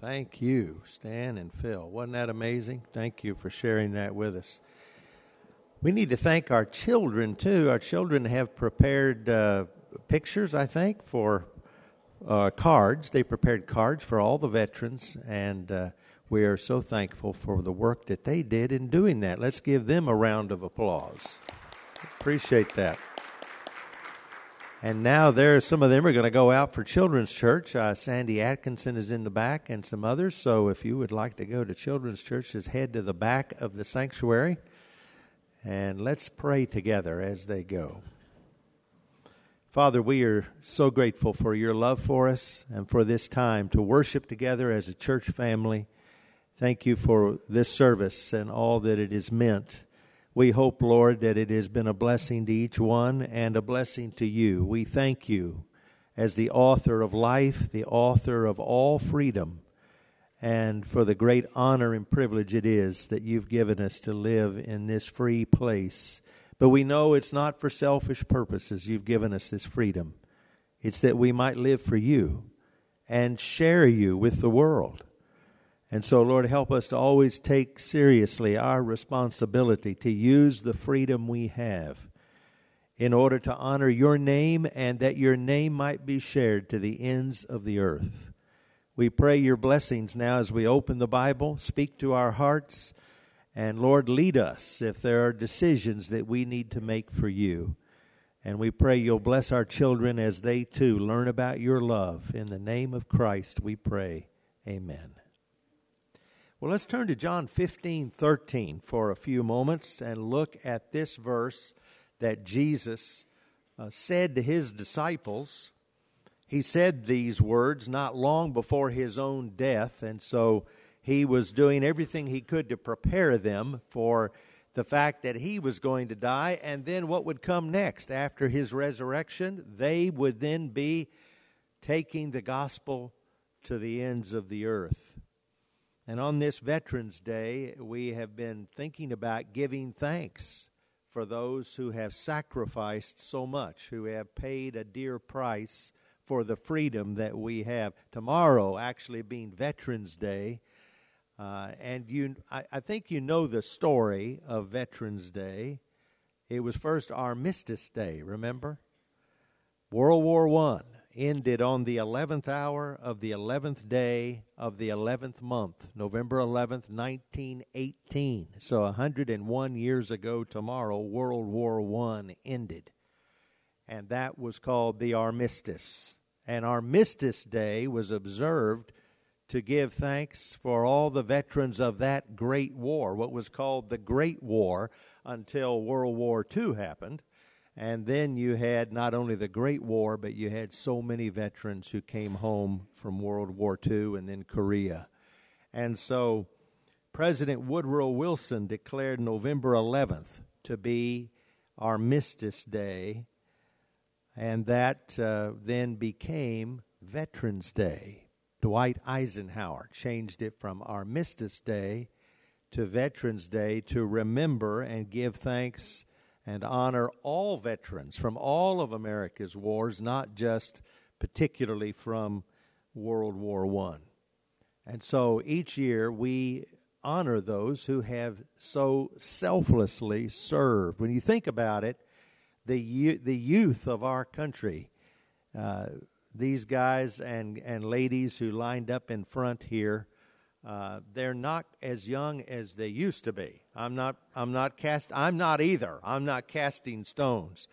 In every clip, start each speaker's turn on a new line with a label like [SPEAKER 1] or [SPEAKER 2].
[SPEAKER 1] Thank you, Stan and Phil. Wasn't that amazing? Thank you for sharing that with us. We need to thank our children, too. Our children have prepared uh, pictures, I think, for uh, cards. They prepared cards for all the veterans, and uh, we are so thankful for the work that they did in doing that. Let's give them a round of applause. Appreciate that. And now there, some of them are going to go out for Children's Church. Uh, Sandy Atkinson is in the back, and some others. So, if you would like to go to Children's Church, just head to the back of the sanctuary, and let's pray together as they go. Father, we are so grateful for your love for us and for this time to worship together as a church family. Thank you for this service and all that it has meant. We hope, Lord, that it has been a blessing to each one and a blessing to you. We thank you as the author of life, the author of all freedom, and for the great honor and privilege it is that you've given us to live in this free place. But we know it's not for selfish purposes you've given us this freedom. It's that we might live for you and share you with the world. And so, Lord, help us to always take seriously our responsibility to use the freedom we have in order to honor your name and that your name might be shared to the ends of the earth. We pray your blessings now as we open the Bible, speak to our hearts, and Lord, lead us if there are decisions that we need to make for you. And we pray you'll bless our children as they too learn about your love. In the name of Christ, we pray. Amen. Well, let's turn to John 15, 13 for a few moments and look at this verse that Jesus uh, said to his disciples. He said these words not long before his own death, and so he was doing everything he could to prepare them for the fact that he was going to die, and then what would come next after his resurrection. They would then be taking the gospel to the ends of the earth. And on this Veterans Day, we have been thinking about giving thanks for those who have sacrificed so much, who have paid a dear price for the freedom that we have. Tomorrow, actually being Veterans Day, uh, and you, I, I think you know the story of Veterans Day. It was first Armistice Day, remember? World War One ended on the 11th hour of the 11th day of the 11th month, November 11th, 1918. So 101 years ago tomorrow, World War I ended. And that was called the Armistice. And Armistice Day was observed to give thanks for all the veterans of that great war, what was called the Great War until World War II happened. And then you had not only the Great War, but you had so many veterans who came home from World War II and then Korea. And so President Woodrow Wilson declared November 11th to be Armistice Day, and that uh, then became Veterans Day. Dwight Eisenhower changed it from Armistice Day to Veterans Day to remember and give thanks and honor all veterans from all of America's wars, not just particularly from World War One. And so each year we honor those who have so selflessly served. When you think about it, the the youth of our country, uh, these guys and and ladies who lined up in front here uh, they're not as young as they used to be. I'm not. I'm not cast. I'm not either. I'm not casting stones.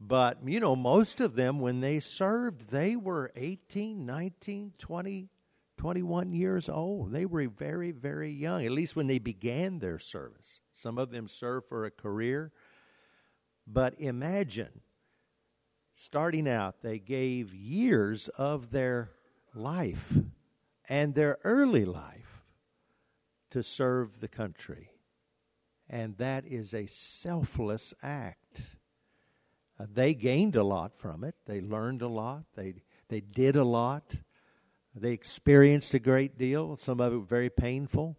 [SPEAKER 1] But you know, most of them, when they served, they were 18, 19, 20, 21 years old. They were very, very young. At least when they began their service. Some of them served for a career. But imagine starting out, they gave years of their life and their early life to serve the country. And that is a selfless act. Uh, they gained a lot from it. They learned a lot. They, they did a lot. They experienced a great deal. Some of it very painful.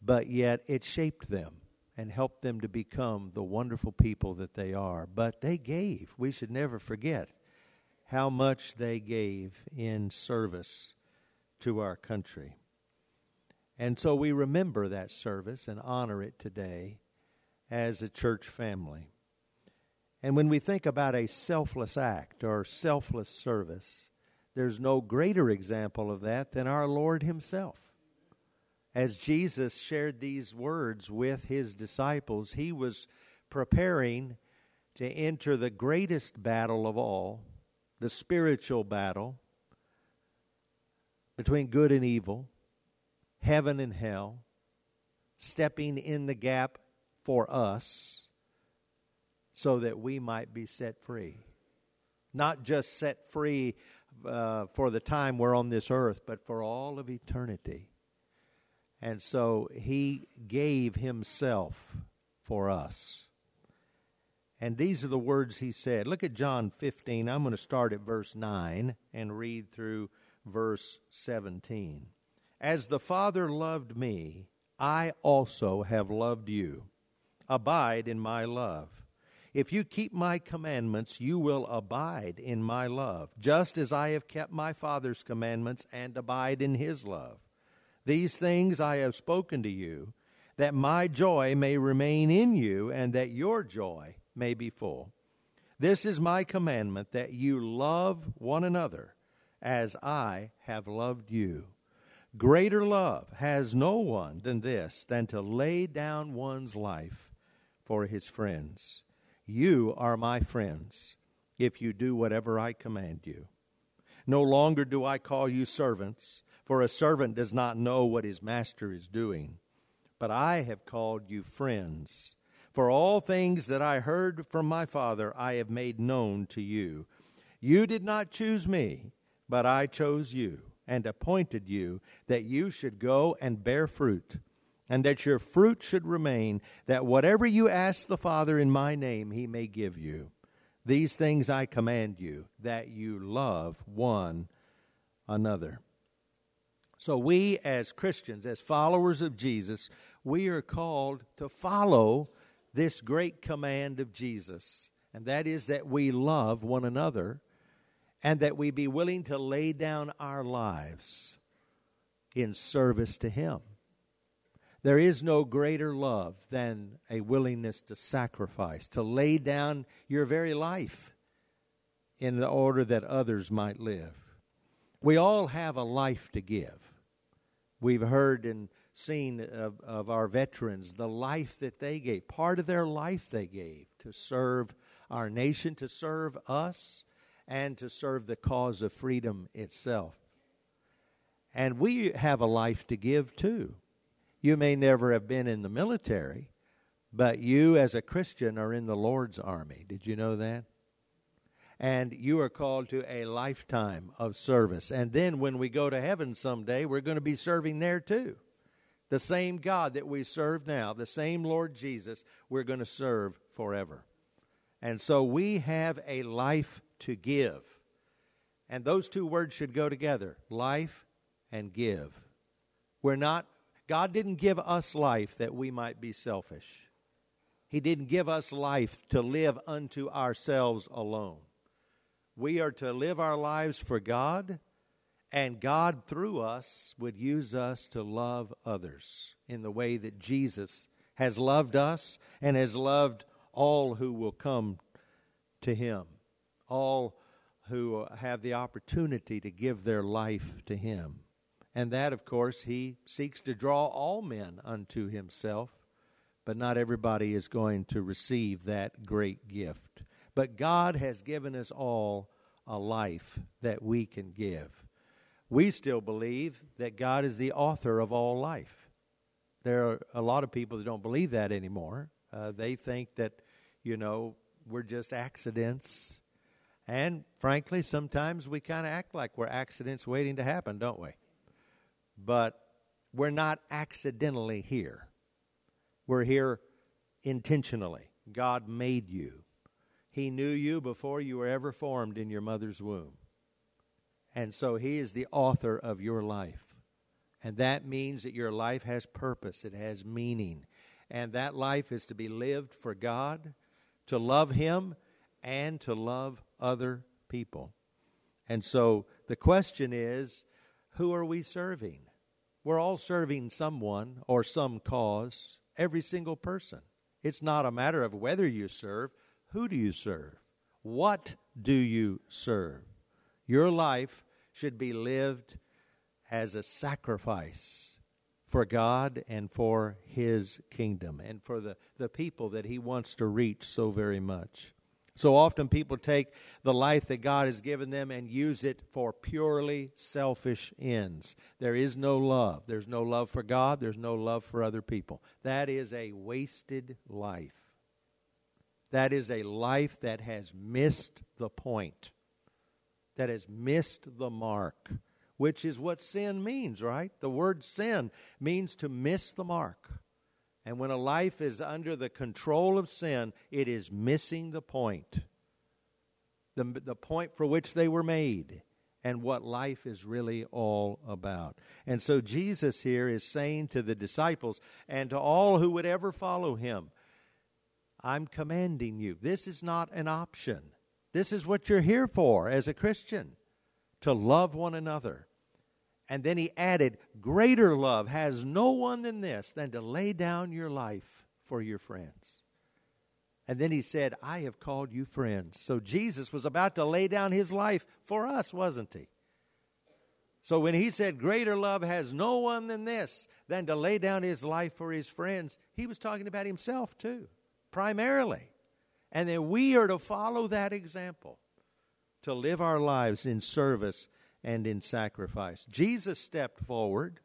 [SPEAKER 1] But yet it shaped them and helped them to become the wonderful people that they are. But they gave. We should never forget how much they gave in service to our country. And so we remember that service and honor it today as a church family. And when we think about a selfless act or selfless service, there's no greater example of that than our Lord Himself. As Jesus shared these words with His disciples, He was preparing to enter the greatest battle of all, the spiritual battle between good and evil, heaven and hell, stepping in the gap for us so that we might be set free. Not just set free uh, for the time we're on this earth, but for all of eternity. And so he gave himself for us. And these are the words he said. Look at John 15. I'm going to start at verse 9 and read through verse 17. As the Father loved me, I also have loved you. Abide in my love. If you keep my commandments, you will abide in my love, just as I have kept my Father's commandments and abide in his love. These things I have spoken to you, that my joy may remain in you, and that your joy may be full. This is my commandment, that you love one another as I have loved you. Greater love has no one than this, than to lay down one's life for his friends. You are my friends if you do whatever I command you. No longer do I call you servants, for a servant does not know what his master is doing. But I have called you friends. For all things that I heard from my Father I have made known to you. You did not choose me, but I chose you and appointed you that you should go and bear fruit and that your fruit should remain, that whatever you ask the Father in my name, he may give you. These things I command you, that you love one another. So, we as Christians, as followers of Jesus, we are called to follow this great command of Jesus, and that is that we love one another and that we be willing to lay down our lives in service to Him. There is no greater love than a willingness to sacrifice, to lay down your very life in order that others might live. We all have a life to give. We've heard and seen of, of our veterans the life that they gave, part of their life they gave to serve our nation, to serve us, and to serve the cause of freedom itself. And we have a life to give too. You may never have been in the military, but you, as a Christian, are in the Lord's army. Did you know that? And you are called to a lifetime of service. And then when we go to heaven someday, we're going to be serving there too. The same God that we serve now, the same Lord Jesus, we're going to serve forever. And so we have a life to give. And those two words should go together life and give. We're not God didn't give us life that we might be selfish. He didn't give us life to live unto ourselves alone. We are to live our lives for God, and God, through us, would use us to love others in the way that Jesus has loved us and has loved all who will come to Him, all who have the opportunity to give their life to Him. And that, of course, he seeks to draw all men unto himself, but not everybody is going to receive that great gift. But God has given us all a life that we can give. We still believe that God is the author of all life. There are a lot of people that don't believe that anymore. Uh, they think that, you know, we're just accidents. And frankly, sometimes we kind of act like we're accidents waiting to happen, don't we? but we're not accidentally here. We're here intentionally. God made you. He knew you before you were ever formed in your mother's womb. And so He is the author of your life. And that means that your life has purpose, it has meaning. And that life is to be lived for God, to love Him, and to love other people. And so the question is who are we serving? We're all serving someone or some cause, every single person. It's not a matter of whether you serve, who do you serve? What do you serve? Your life should be lived as a sacrifice for God and for His kingdom and for the, the people that He wants to reach so very much. So often people take the life that God has given them and use it for purely selfish ends. There is no love. There's no love for God, there's no love for other people. That is a wasted life. That is a life that has missed the point, that has missed the mark which is what sin means, right? The word sin means to miss the mark. And when a life is under the control of sin, it is missing the point. The, the point for which they were made and what life is really all about. And so Jesus here is saying to the disciples and to all who would ever follow him, I'm commanding you. This is not an option. This is what you're here for as a Christian to love one another. And then he added, Greater love has no one than this, than to lay down your life for your friends. And then he said, I have called you friends. So Jesus was about to lay down his life for us, wasn't he? So when he said, Greater love has no one than this, than to lay down his life for his friends, he was talking about himself too, primarily. And then we are to follow that example, to live our lives in service and in sacrifice. Jesus stepped forward.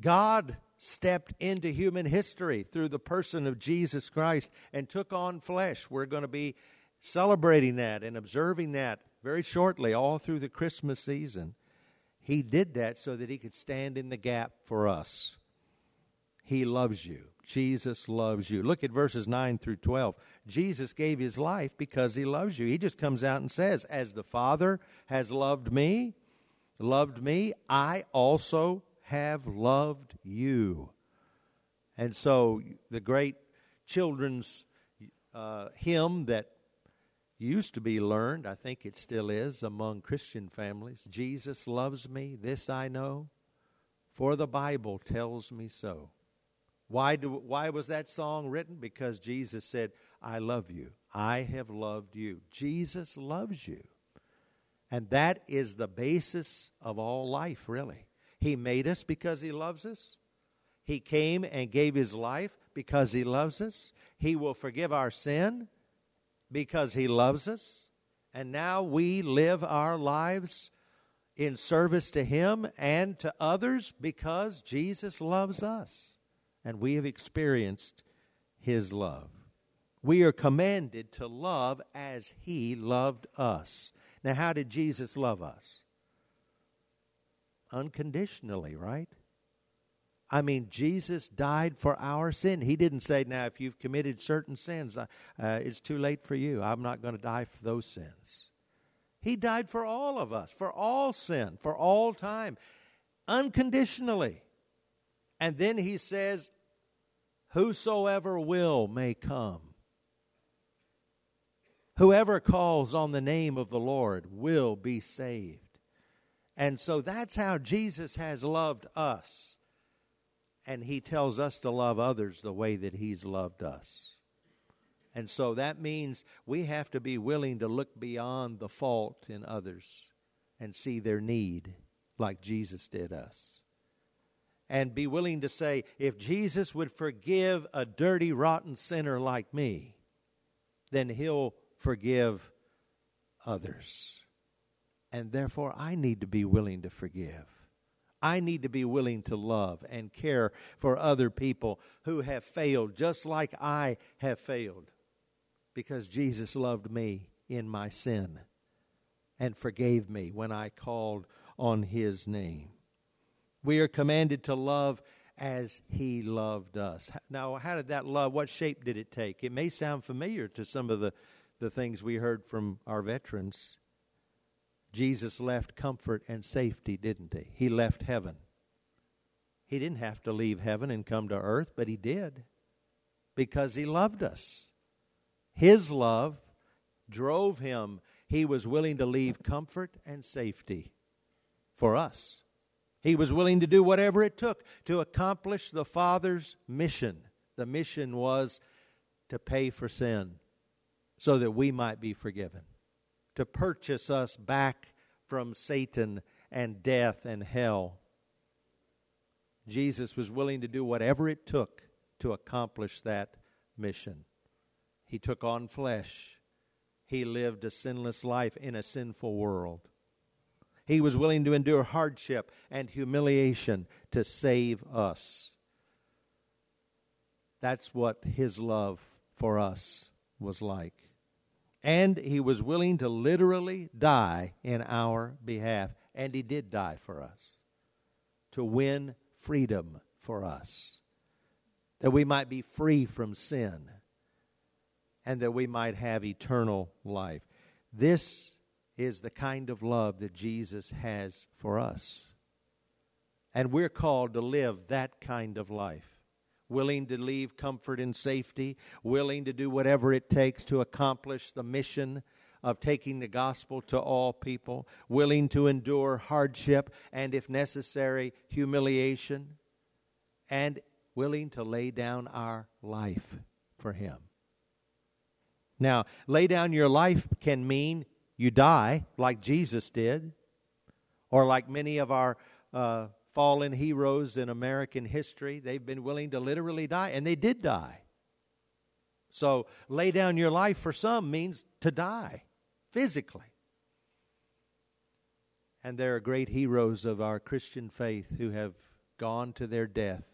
[SPEAKER 1] God stepped into human history through the person of Jesus Christ and took on flesh. We're going to be celebrating that and observing that very shortly, all through the Christmas season. He did that so that he could stand in the gap for us. He loves you. Jesus loves you. Look at verses 9 through 12. Jesus gave his life because he loves you. He just comes out and says, As the Father has loved me, loved me, I also have loved you. And so the great children's uh, hymn that used to be learned, I think it still is among Christian families Jesus loves me, this I know, for the Bible tells me so. Why, do, why was that song written? Because Jesus said, I love you. I have loved you. Jesus loves you. And that is the basis of all life, really. He made us because He loves us. He came and gave His life because He loves us. He will forgive our sin because He loves us. And now we live our lives in service to Him and to others because Jesus loves us and we have experienced His love. We are commanded to love as He loved us. Now, how did Jesus love us? Unconditionally, right? I mean, Jesus died for our sin. He didn't say, now, if you've committed certain sins, uh, uh it's too late for you. I'm not going to die for those sins. He died for all of us, for all sin, for all time, unconditionally. And then he says, Whosoever will may come. Whoever calls on the name of the Lord will be saved. And so that's how Jesus has loved us. And he tells us to love others the way that he's loved us. And so that means we have to be willing to look beyond the fault in others and see their need like Jesus did us and be willing to say, if Jesus would forgive a dirty, rotten sinner like me, then he'll forgive others. And therefore, I need to be willing to forgive. I need to be willing to love and care for other people who have failed, just like I have failed, because Jesus loved me in my sin and forgave me when I called on his name. We are commanded to love as he loved us. Now, how did that love, what shape did it take? It may sound familiar to some of the, the things we heard from our veterans. Jesus left comfort and safety, didn't he? He left heaven. He didn't have to leave heaven and come to earth, but he did because he loved us. His love drove him. He was willing to leave comfort and safety for us. He was willing to do whatever it took to accomplish the Father's mission. The mission was to pay for sin so that we might be forgiven, to purchase us back from Satan and death and hell. Jesus was willing to do whatever it took to accomplish that mission. He took on flesh. He lived a sinless life in a sinful world. He was willing to endure hardship and humiliation to save us. That's what his love for us was like. And he was willing to literally die in our behalf. And he did die for us to win freedom for us, that we might be free from sin and that we might have eternal life. This is the kind of love that Jesus has for us. And we're called to live that kind of life. Willing to leave comfort and safety, willing to do whatever it takes to accomplish the mission of taking the gospel to all people, willing to endure hardship and, if necessary, humiliation, and willing to lay down our life for Him. Now, lay down your life can mean you die like Jesus did, or like many of our uh, fallen heroes in American history. They've been willing to literally die, and they did die. So, lay down your life for some means to die physically. And there are great heroes of our Christian faith who have gone to their death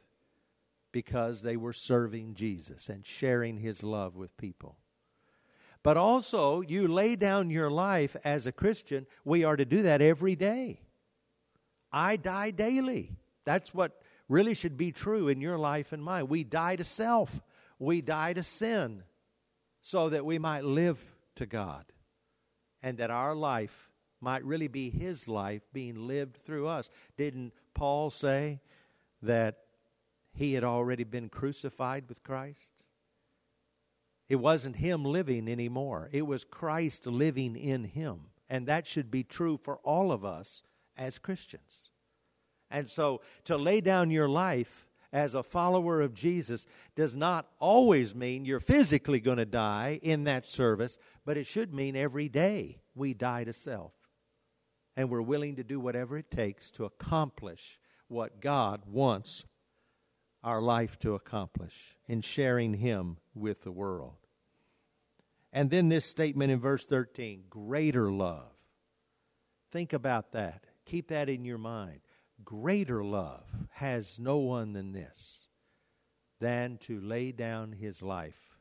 [SPEAKER 1] because they were serving Jesus and sharing his love with people. But also, you lay down your life as a Christian. We are to do that every day. I die daily. That's what really should be true in your life and mine. We die to self, we die to sin so that we might live to God and that our life might really be His life being lived through us. Didn't Paul say that he had already been crucified with Christ? It wasn't him living anymore, it was Christ living in him. And that should be true for all of us as Christians. And so to lay down your life as a follower of Jesus does not always mean you're physically going to die in that service, but it should mean every day we die to self. And we're willing to do whatever it takes to accomplish what God wants our life to accomplish in sharing Him with the world. And then this statement in verse 13 greater love. Think about that. Keep that in your mind. Greater love has no one than this, than to lay down his life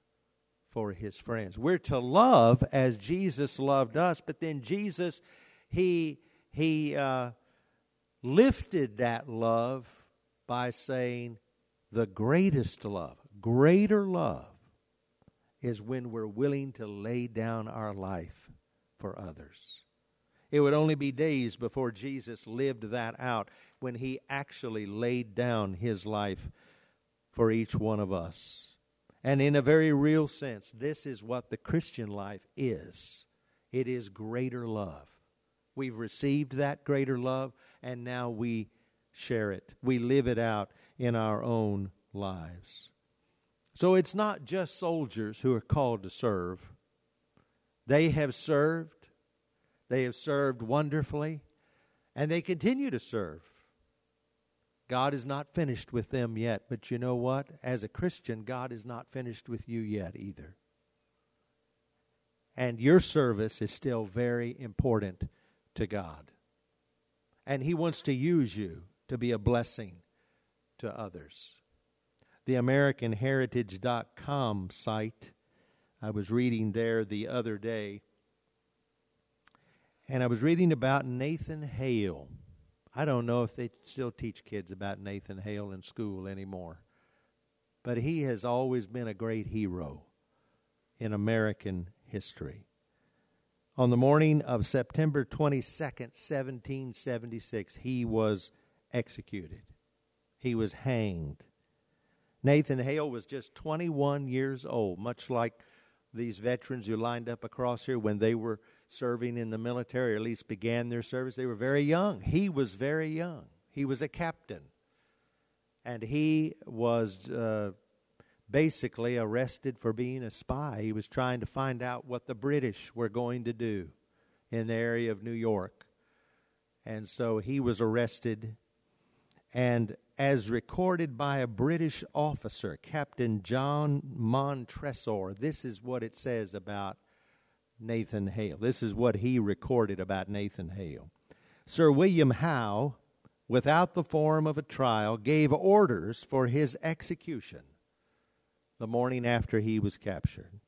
[SPEAKER 1] for his friends. We're to love as Jesus loved us, but then Jesus, he, he uh, lifted that love by saying, the greatest love, greater love, is when we're willing to lay down our life for others. It would only be days before Jesus lived that out when he actually laid down his life for each one of us. And in a very real sense, this is what the Christian life is it is greater love. We've received that greater love, and now we share it. We live it out in our own lives. So it's not just soldiers who are called to serve. They have served, they have served wonderfully, and they continue to serve. God is not finished with them yet, but you know what? As a Christian, God is not finished with you yet either. And your service is still very important to God. And He wants to use you to be a blessing to others. The AmericanHeritage.com site, I was reading there the other day, and I was reading about Nathan Hale. I don't know if they still teach kids about Nathan Hale in school anymore. But he has always been a great hero in American history. On the morning of September 22nd, 1776, he was executed. He was hanged. Nathan Hale was just 21 years old, much like these veterans who lined up across here when they were serving in the military, or at least began their service, they were very young. He was very young. He was a captain. And he was uh, basically arrested for being a spy. He was trying to find out what the British were going to do in the area of New York. And so he was arrested. And as recorded by a British officer, Captain John Montresor, this is what it says about Nathan Hale. This is what he recorded about Nathan Hale. Sir William Howe, without the form of a trial, gave orders for his execution the morning after he was captured.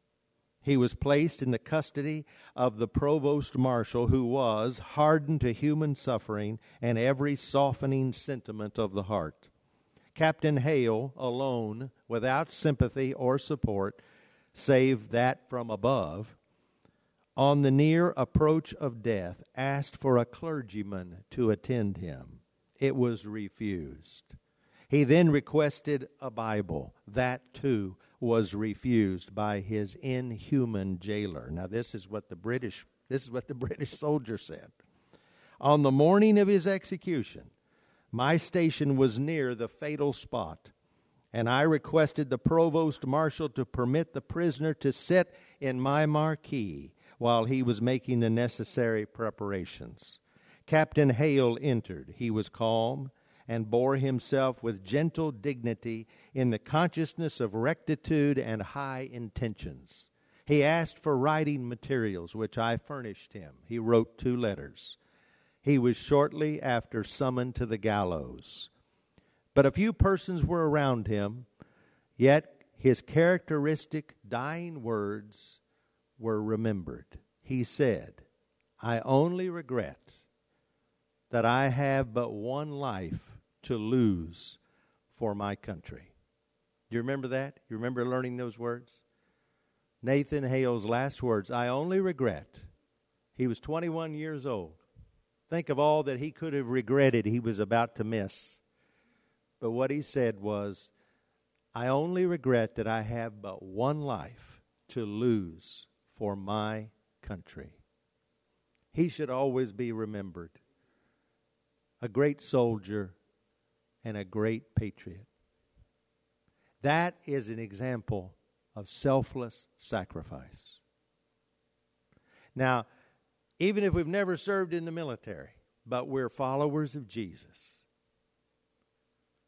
[SPEAKER 1] He was placed in the custody of the provost marshal, who was hardened to human suffering and every softening sentiment of the heart. Captain Hale, alone, without sympathy or support, save that from above, on the near approach of death, asked for a clergyman to attend him. It was refused. He then requested a Bible. That too was refused by his inhuman jailer. Now this is what the British this is what the British soldier said. On the morning of his execution, my station was near the fatal spot, and I requested the provost marshal to permit the prisoner to sit in my marquee while he was making the necessary preparations. Captain Hale entered. He was calm and bore himself with gentle dignity in the consciousness of rectitude and high intentions. He asked for writing materials, which I furnished him. He wrote two letters. He was shortly after summoned to the gallows. But a few persons were around him, yet his characteristic dying words were remembered. He said, I only regret that I have but one life to lose for my country. Do you remember that? You remember learning those words? Nathan Hale's last words I only regret. He was 21 years old. Think of all that he could have regretted he was about to miss. But what he said was, I only regret that I have but one life to lose for my country. He should always be remembered. A great soldier and a great patriot. That is an example of selfless sacrifice. Now, even if we've never served in the military, but we're followers of Jesus,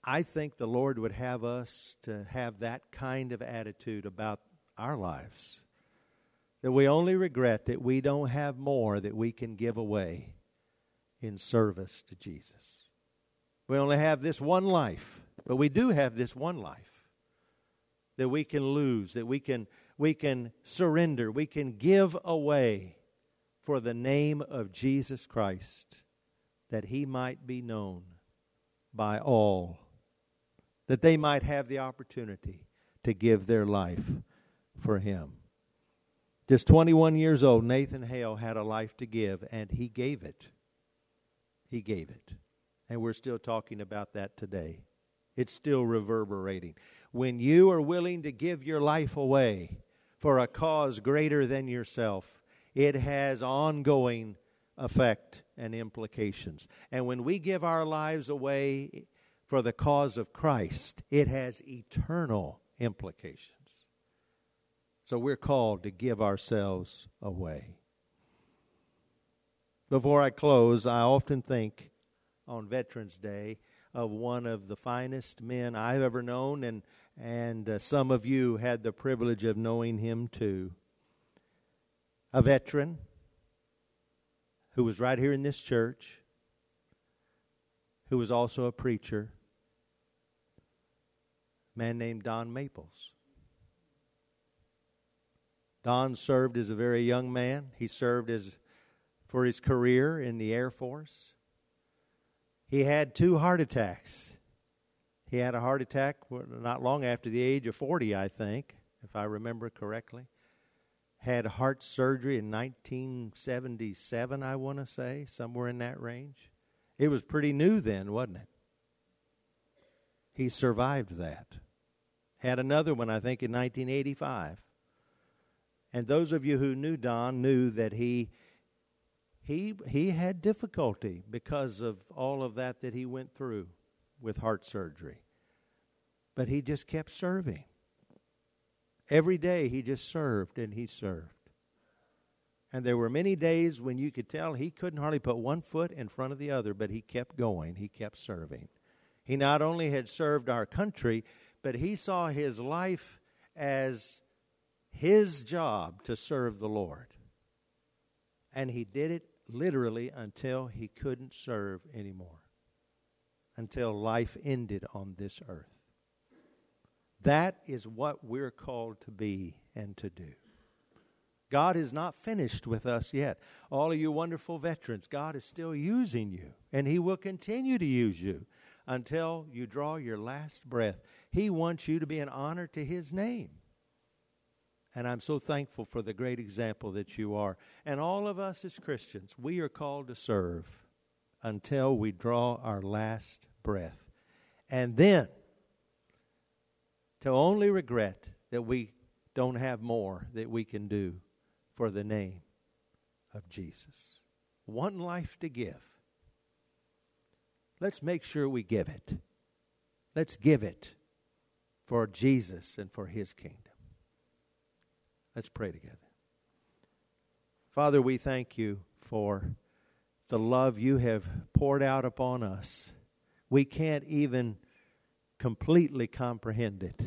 [SPEAKER 1] I think the Lord would have us to have that kind of attitude about our lives. That we only regret that we don't have more that we can give away in service to Jesus. We only have this one life, but we do have this one life that we can lose, that we can, we can surrender, we can give away for the name of Jesus Christ, that he might be known by all, that they might have the opportunity to give their life for him. Just 21 years old, Nathan Hale had a life to give, and he gave it. He gave it. And we're still talking about that today. It's still reverberating. When you are willing to give your life away for a cause greater than yourself, it has ongoing effect and implications. And when we give our lives away for the cause of Christ, it has eternal implications. So we're called to give ourselves away. Before I close, I often think on Veterans Day of one of the finest men I've ever known, and and uh, some of you had the privilege of knowing him too. A veteran who was right here in this church, who was also a preacher, a man named Don Maples. Don served as a very young man. He served as for his career in the Air Force. He had two heart attacks. He had a heart attack not long after the age of 40, I think, if I remember correctly. Had heart surgery in 1977, I want to say, somewhere in that range. It was pretty new then, wasn't it? He survived that. Had another one, I think, in 1985. And those of you who knew Don knew that he he he had difficulty because of all of that that he went through with heart surgery. But he just kept serving. Every day he just served and he served. And there were many days when you could tell he couldn't hardly put one foot in front of the other, but he kept going. He kept serving. He not only had served our country, but he saw his life as his job to serve the Lord. And he did it literally until he couldn't serve anymore, until life ended on this earth. That is what we're called to be and to do. God is not finished with us yet. All of you wonderful veterans, God is still using you, and He will continue to use you until you draw your last breath. He wants you to be an honor to His name. And I'm so thankful for the great example that you are. And all of us as Christians, we are called to serve until we draw our last breath. And then to only regret that we don't have more that we can do for the name of Jesus. One life to give. Let's make sure we give it. Let's give it for Jesus and for his kingdom. Let's pray together. Father, we thank you for the love you have poured out upon us. We can't even completely comprehend it.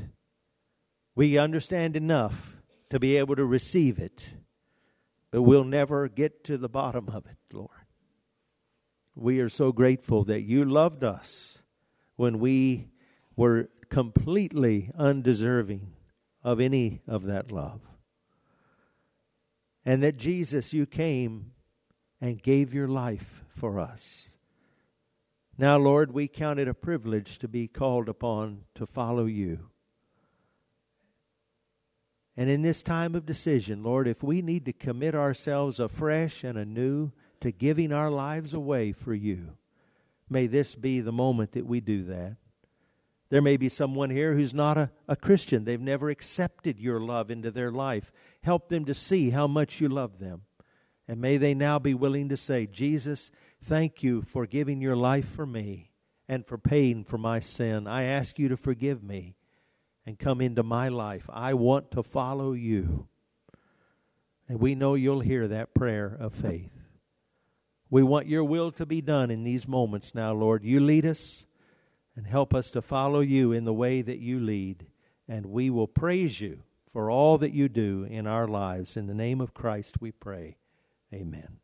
[SPEAKER 1] We understand enough to be able to receive it, but we'll never get to the bottom of it, Lord. We are so grateful that you loved us when we were completely undeserving of any of that love. And that Jesus, you came and gave your life for us. Now, Lord, we count it a privilege to be called upon to follow you. And in this time of decision, Lord, if we need to commit ourselves afresh and anew to giving our lives away for you, may this be the moment that we do that. There may be someone here who's not a, a Christian. They've never accepted your love into their life. Help them to see how much you love them. And may they now be willing to say, Jesus, thank you for giving your life for me and for paying for my sin. I ask you to forgive me and come into my life. I want to follow you. And we know you'll hear that prayer of faith. We want your will to be done in these moments now, Lord. You lead us and help us to follow you in the way that you lead. And we will praise you for all that you do in our lives. In the name of Christ we pray. Amen.